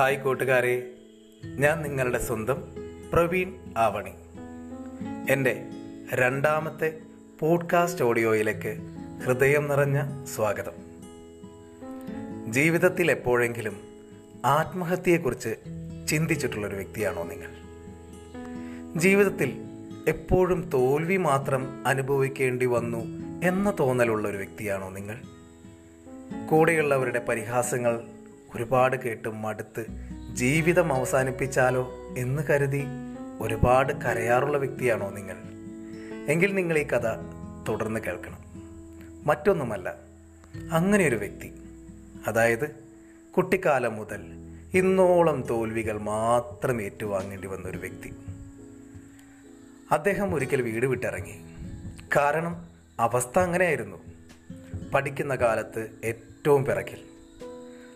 Hi കൂട്ടുകാരെ ഞാൻ നിങ്ങളുടെ സ്വന്തം പ്രവീൺ ആവണി. എന്റെ രണ്ടാമത്തെ പോഡ്കാസ്റ്റ് ഓഡിയോയിലേക്ക് ഹൃദയം നിറഞ്ഞ സ്വാഗതം. ജീവിതത്തിൽ എപ്പോഴെങ്കിലും ആത്മഹത്യയെക്കുറിച്ച് ചിന്തിച്ചിട്ടുള്ളൊരു വ്യക്തിയാണോ നിങ്ങൾ? ജീവിതത്തിൽ എപ്പോഴും തോൽവി മാത്രം അനുഭവിക്കേണ്ടി വന്നു എന്ന തോന്നലുള്ള ഒരു വ്യക്തിയാണോ നിങ്ങൾ? കൂടെയുള്ളവരുടെ പരിഹാസങ്ങൾ ഒരുപാട് കേട്ട് മടുത്ത് ജീവിതം അവസാനിപ്പിച്ചാലോ എന്ന് കരുതി ഒരുപാട് കരയാറുള്ള വ്യക്തിയാണോ നിങ്ങൾ? എങ്കിൽ നിങ്ങൾ ഈ കഥ തുടർന്ന് കേൾക്കണം. മറ്റൊന്നുമല്ല അങ്ങനെ ഒരു വ്യക്തി അതായത് കുട്ടിക്കാലം മുതൽ ഇന്നോളം തോൽവികൾ മാത്രം ഏറ്റുവാങ്ങേണ്ടി വന്ന ഒരു വ്യക്തി. അദ്ദേഹം ഒരിക്കൽ വീട് വിട്ടിറങ്ങി. കാരണം അവസ്ഥ അങ്ങനെയായിരുന്നു. പഠിക്കുന്ന കാലത്ത് ഏറ്റവും പിറകിൽ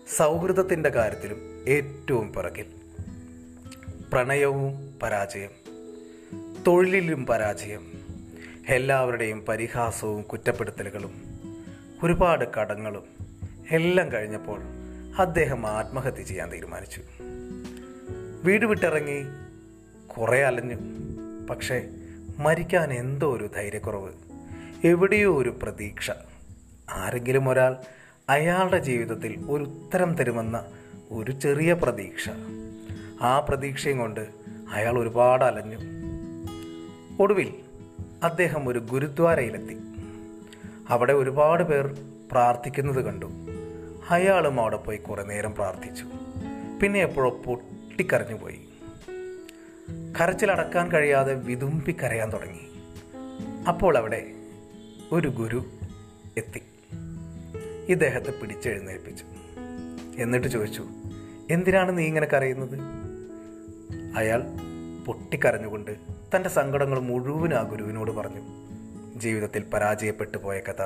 സൗഹൃദത്തിന്റെ കാര്യത്തിലും ഏറ്റവും പിറകിൽ. പ്രണയവും പരാജയം തൊഴിലിലും പരാജയം എല്ലാവരുടെയും പരിഹാസവും കുറ്റപ്പെടുത്തലുകളും ഒരുപാട് കടങ്ങളും എല്ലാം കഴിഞ്ഞപ്പോൾ അദ്ദേഹം ആത്മഹത്യ ചെയ്യാൻ തീരുമാനിച്ചു. വീട് വിട്ടിറങ്ങി കുറെ അലഞ്ഞു. പക്ഷേ മരിക്കാൻ എന്തോ ഒരു ധൈര്യക്കുറവ് എവിടെയോ ഒരു പ്രതീക്ഷ. ആരെങ്കിലും ഒരാൾ അയാളുടെ ജീവിതത്തിൽ ഒരു ഉത്തരം തരുമെന്ന ഒരു ചെറിയ പ്രതീക്ഷ. ആ പ്രതീക്ഷയും കൊണ്ട് അയാൾ ഒരുപാട് അലഞ്ഞു. ഒടുവിൽ അദ്ദേഹം ഒരു ഗുരുദ്വാരയിലെത്തി. അവിടെ ഒരുപാട് പേർ പ്രാർത്ഥിക്കുന്നത് കണ്ടു. അയാളും അവിടെ പോയി കുറേ നേരം പ്രാർത്ഥിച്ചു. പിന്നെ എപ്പോഴോ പൊട്ടിക്കരഞ്ഞു പോയി. കരച്ചിലടക്കാൻ കഴിയാതെ വിതുമ്പി കരയാൻ തുടങ്ങി. അപ്പോൾ അവിടെ ഒരു ഗുരു എത്തി. ഇദ്ദേഹത്തെ പിടിച്ചെഴുന്നേൽപ്പിച്ചു. എന്നിട്ട് ചോദിച്ചു എന്തിനാണ് നീ ഇങ്ങനെ കരയുന്നത്? അയാൾ പൊട്ടിക്കരഞ്ഞുകൊണ്ട് തന്റെ സങ്കടങ്ങൾ മുഴുവൻ ആ ഗുരുവിനോട് പറഞ്ഞു. ജീവിതത്തിൽ പരാജയപ്പെട്ടു പോയ കഥ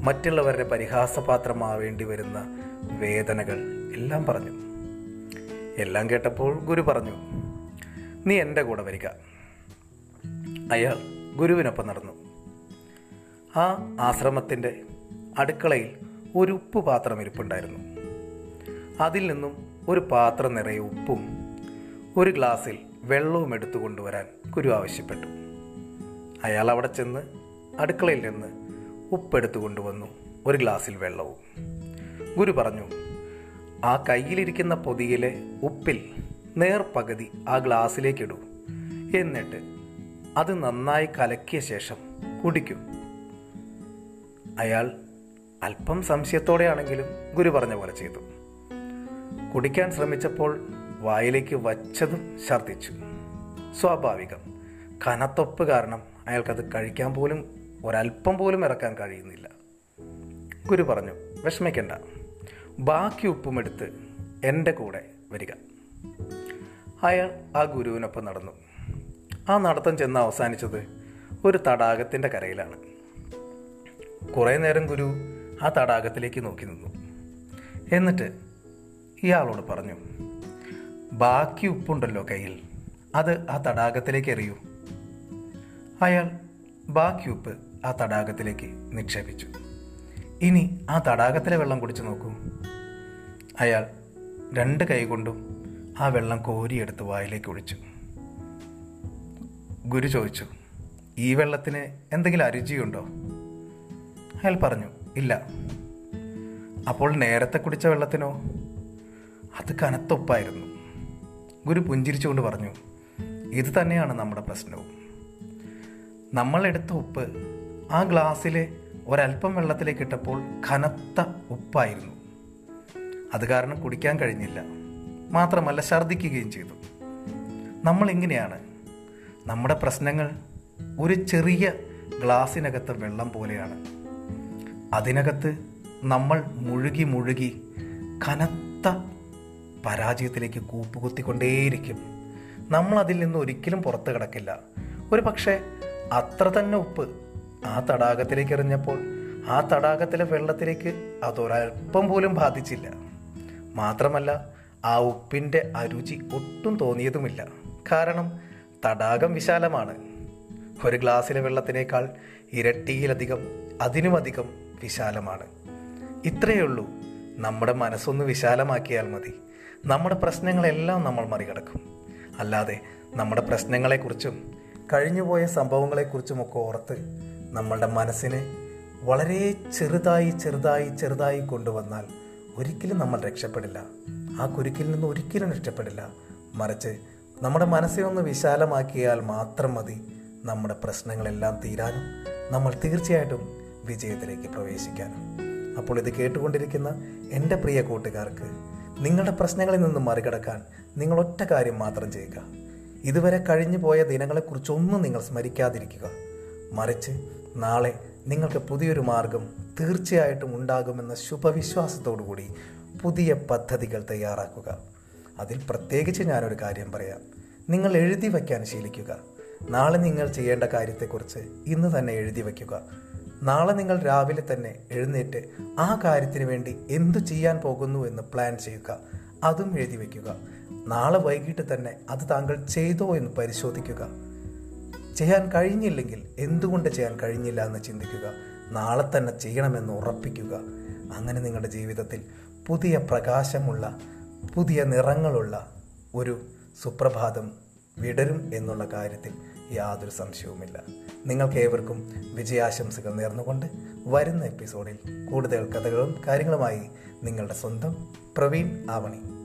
മറ്റുള്ളവരുടെ പരിഹാസപാത്രമാവേണ്ടി വരുന്ന വേദനകൾ എല്ലാം പറഞ്ഞു. എല്ലാം കേട്ടപ്പോൾ ഗുരു പറഞ്ഞു നീ എന്റെ കൂടെ വരിക. അയാൾ ഗുരുവിനൊപ്പം നടന്നു. ആ ആശ്രമത്തിന്റെ അടുക്കളയിൽ ഒരു ഉപ്പ് പാത്രം ഇരിപ്പുണ്ടായിരുന്നു. അതിൽ നിന്നും ഒരു പാത്രം നിറയെ ഉപ്പും ഒരു ഗ്ലാസ്സിൽ വെള്ളവും എടുത്തു കൊണ്ടുവരാൻ ഗുരു ആവശ്യപ്പെട്ടു. അയാൾ അവിടെ ചെന്ന് അടുക്കളയിൽ നിന്ന് ഉപ്പെടുത്തു കൊണ്ടുവന്നു ഒരു ഗ്ലാസ്സിൽ വെള്ളവും. ഗുരു പറഞ്ഞു ആ കയ്യിലിരിക്കുന്ന പൊതിയിലെ ഉപ്പിൽ നേർപകുതി ആ ഗ്ലാസ്സിലേക്കിടൂ എന്നിട്ട് അത് നന്നായി കലക്കിയ ശേഷം കുടിക്കും. അയാൾ അല്പം സംശയത്തോടെയാണെങ്കിലും ഗുരു പറഞ്ഞ പോലെ ചെയ്തു. കുടിക്കാൻ ശ്രമിച്ചപ്പോൾ വായിലേക്ക് വച്ചതും ഛർദ്ദിച്ചു. സ്വാഭാവികം. കനത്തൊപ്പ് കാരണം അയാൾക്കത് കഴിക്കാൻ പോലും ഒരല്പം പോലും ഇറക്കാൻ കഴിയുന്നില്ല. ഗുരു പറഞ്ഞു വിഷമിക്കണ്ട. ബാക്കി ഉപ്പും എടുത്ത് എന്റെ കൂടെ വരിക. അയാൾ ആ ഗുരുവിനൊപ്പം നടന്നു. ആ നടത്തം ചെന്ന് അവസാനിച്ചത് ഒരു തടാകത്തിന്റെ കരയിലാണ്. കുറേ നേരം ഗുരു ആ തടാകത്തിലേക്ക് നോക്കി നിന്നു. എന്നിട്ട് ഇയാളോട് പറഞ്ഞു ബാക്കി ഉപ്പുണ്ടല്ലോ കയ്യിൽ അത് ആ തടാകത്തിലേക്ക് എറിയൂ. അയാൾ ബാക്കി ഉപ്പ് ആ തടാകത്തിലേക്ക് നിക്ഷേപിച്ചു. ഇനി ആ തടാകത്തിലെ വെള്ളം കുടിച്ചു നോക്കൂ. അയാൾ രണ്ട് കൈകൊണ്ടും ആ വെള്ളം കോരിയെടുത്ത് വായിലേക്ക് ഒഴിച്ചു. ഗുരു ചോദിച്ചു ഈ വെള്ളത്തിന് എന്തെങ്കിലും അരുചിയുണ്ടോ? അയാൾ പറഞ്ഞു ഇല്ല. അപ്പോൾ നേരത്തെ കുടിച്ച വെള്ളത്തിനോ? അത് കനത്തൊപ്പായിരുന്നു ഗുരു പുഞ്ചിരിച്ചുകൊണ്ട് പറഞ്ഞു ഇത് തന്നെയാണ് നമ്മുടെ പ്രശ്നവും. നമ്മൾ എടുത്ത ഉപ്പ് ആ ഗ്ലാസ്സിലെ ഒരല്പം വെള്ളത്തിലേക്ക് ഇട്ടപ്പോൾ കനത്ത ഉപ്പായിരുന്നു. അത് കാരണം കുടിക്കാൻ കഴിഞ്ഞില്ല. മാത്രമല്ല ഛർദ്ദിക്കുകയും ചെയ്തു. നമ്മൾ ഇങ്ങനെയാണ്. നമ്മുടെ പ്രശ്നങ്ങൾ ഒരു ചെറിയ ഗ്ലാസ്സിനകത്തെ വെള്ളം പോലെയാണ്. അതിനകത്ത് നമ്മൾ മുഴുകി മുഴുകി കനത്ത പരാജയത്തിലേക്ക് കൂപ്പുകുത്തിക്കൊണ്ടേയിരിക്കും. നമ്മൾ അതിൽ നിന്ന് ഒരിക്കലും പുറത്ത് കിടക്കില്ല. ഒരു പക്ഷേ അത്ര തന്നെ ഉപ്പ് ആ തടാകത്തിലേക്ക് എറിഞ്ഞപ്പോൾ ആ തടാകത്തിലെ വെള്ളത്തിലേക്ക് അതൊരൽപ്പം പോലും ബാധിച്ചില്ല. മാത്രമല്ല ആ ഉപ്പിന്റെ അരുചി ഒട്ടും തോന്നിയതുമില്ല. കാരണം തടാകം വിശാലമാണ്. ഒരു ഗ്ലാസ്സിലെ വെള്ളത്തിനേക്കാൾ ഇരട്ടിയിലധികം അതിനുമധികം വിശാലമാണ്. ഇത്രയേ ഉള്ളൂ നമ്മുടെ മനസ്സൊന്ന് വിശാലമാക്കിയാൽ മതി. നമ്മുടെ പ്രശ്നങ്ങളെല്ലാം നമ്മൾ മറികടക്കും. അല്ലാതെ നമ്മുടെ പ്രശ്നങ്ങളെക്കുറിച്ചും കഴിഞ്ഞുപോയ സംഭവങ്ങളെക്കുറിച്ചുമൊക്കെ ഓർത്ത് നമ്മളുടെ മനസ്സിനെ വളരെ ചെറുതായി ചെറുതായി ചെറുതായി കൊണ്ടുവന്നാൽ ഒരിക്കലും നമ്മൾ രക്ഷപ്പെടില്ല. ആ കുരുക്കിൽ നിന്ന് ഒരിക്കലും രക്ഷപ്പെടില്ല. മറിച്ച് നമ്മുടെ മനസ്സിനെ ഒന്ന് വിശാലമാക്കിയാൽ മാത്രം മതി നമ്മുടെ പ്രശ്നങ്ങളെല്ലാം തീരാനും. നമ്മൾ തീർച്ചയായിട്ടും വിജയത്തിലേക്ക് പ്രവേശിക്കാനും. അപ്പോൾ ഇത് കേട്ടുകൊണ്ടിരിക്കുന്ന എന്റെ പ്രിയ കൂട്ടുകാർക്ക് നിങ്ങളുടെ പ്രശ്നങ്ങളിൽ നിന്ന് മറികടക്കാൻ നിങ്ങൾ ഒറ്റ കാര്യം മാത്രം ചെയ്യുക. ഇതുവരെ കഴിഞ്ഞു പോയ ദിനങ്ങളെക്കുറിച്ചൊന്നും നിങ്ങൾ സ്മരിക്കാതിരിക്കുക. മറിച്ച് നാളെ നിങ്ങൾക്ക് പുതിയൊരു മാർഗം തീർച്ചയായിട്ടും ഉണ്ടാകുമെന്ന ശുഭവിശ്വാസത്തോടു കൂടി പുതിയ പദ്ധതികൾ തയ്യാറാക്കുക. അതിൽ പ്രത്യേകിച്ച് ഞാനൊരു കാര്യം പറയാം. നിങ്ങൾ എഴുതി വയ്ക്കാൻ ശീലിക്കുക. നാളെ നിങ്ങൾ ചെയ്യേണ്ട കാര്യത്തെക്കുറിച്ച് ഇന്ന് തന്നെ എഴുതി വയ്ക്കുക. നാളെ നിങ്ങൾ രാവിലെ തന്നെ എഴുന്നേറ്റ് ആ കാര്യത്തിന് വേണ്ടി എന്തു ചെയ്യാൻ പോകുന്നു എന്ന് പ്ലാൻ ചെയ്യുക. അതും എഴുതി വയ്ക്കുക നാളെ വൈകിട്ട് തന്നെ അത് താങ്കൾ ചെയ്തോ എന്ന് പരിശോധിക്കുക. ചെയ്യാൻ കഴിഞ്ഞില്ലെങ്കിൽ എന്തുകൊണ്ട് ചെയ്യാൻ കഴിഞ്ഞില്ല എന്ന് ചിന്തിക്കുക. നാളെ തന്നെ ചെയ്യണമെന്ന് ഉറപ്പിക്കുക. അങ്ങനെ നിങ്ങളുടെ ജീവിതത്തിൽ പുതിയ പ്രകാശമുള്ള പുതിയ നിറങ്ങളുള്ള ഒരു സുപ്രഭാതം വിടരും എന്നുള്ള കാര്യത്തിൽ യാതൊരു സംശയവുമില്ല. നിങ്ങൾക്ക് ഏവർക്കും വിജയാശംസകൾ നേർന്നുകൊണ്ട് വരുന്ന എപ്പിസോഡിൽ കൂടുതൽ കഥകളും കാര്യങ്ങളുമായി നിങ്ങളുടെ സ്വന്തം പ്രവീൺ ആവണി.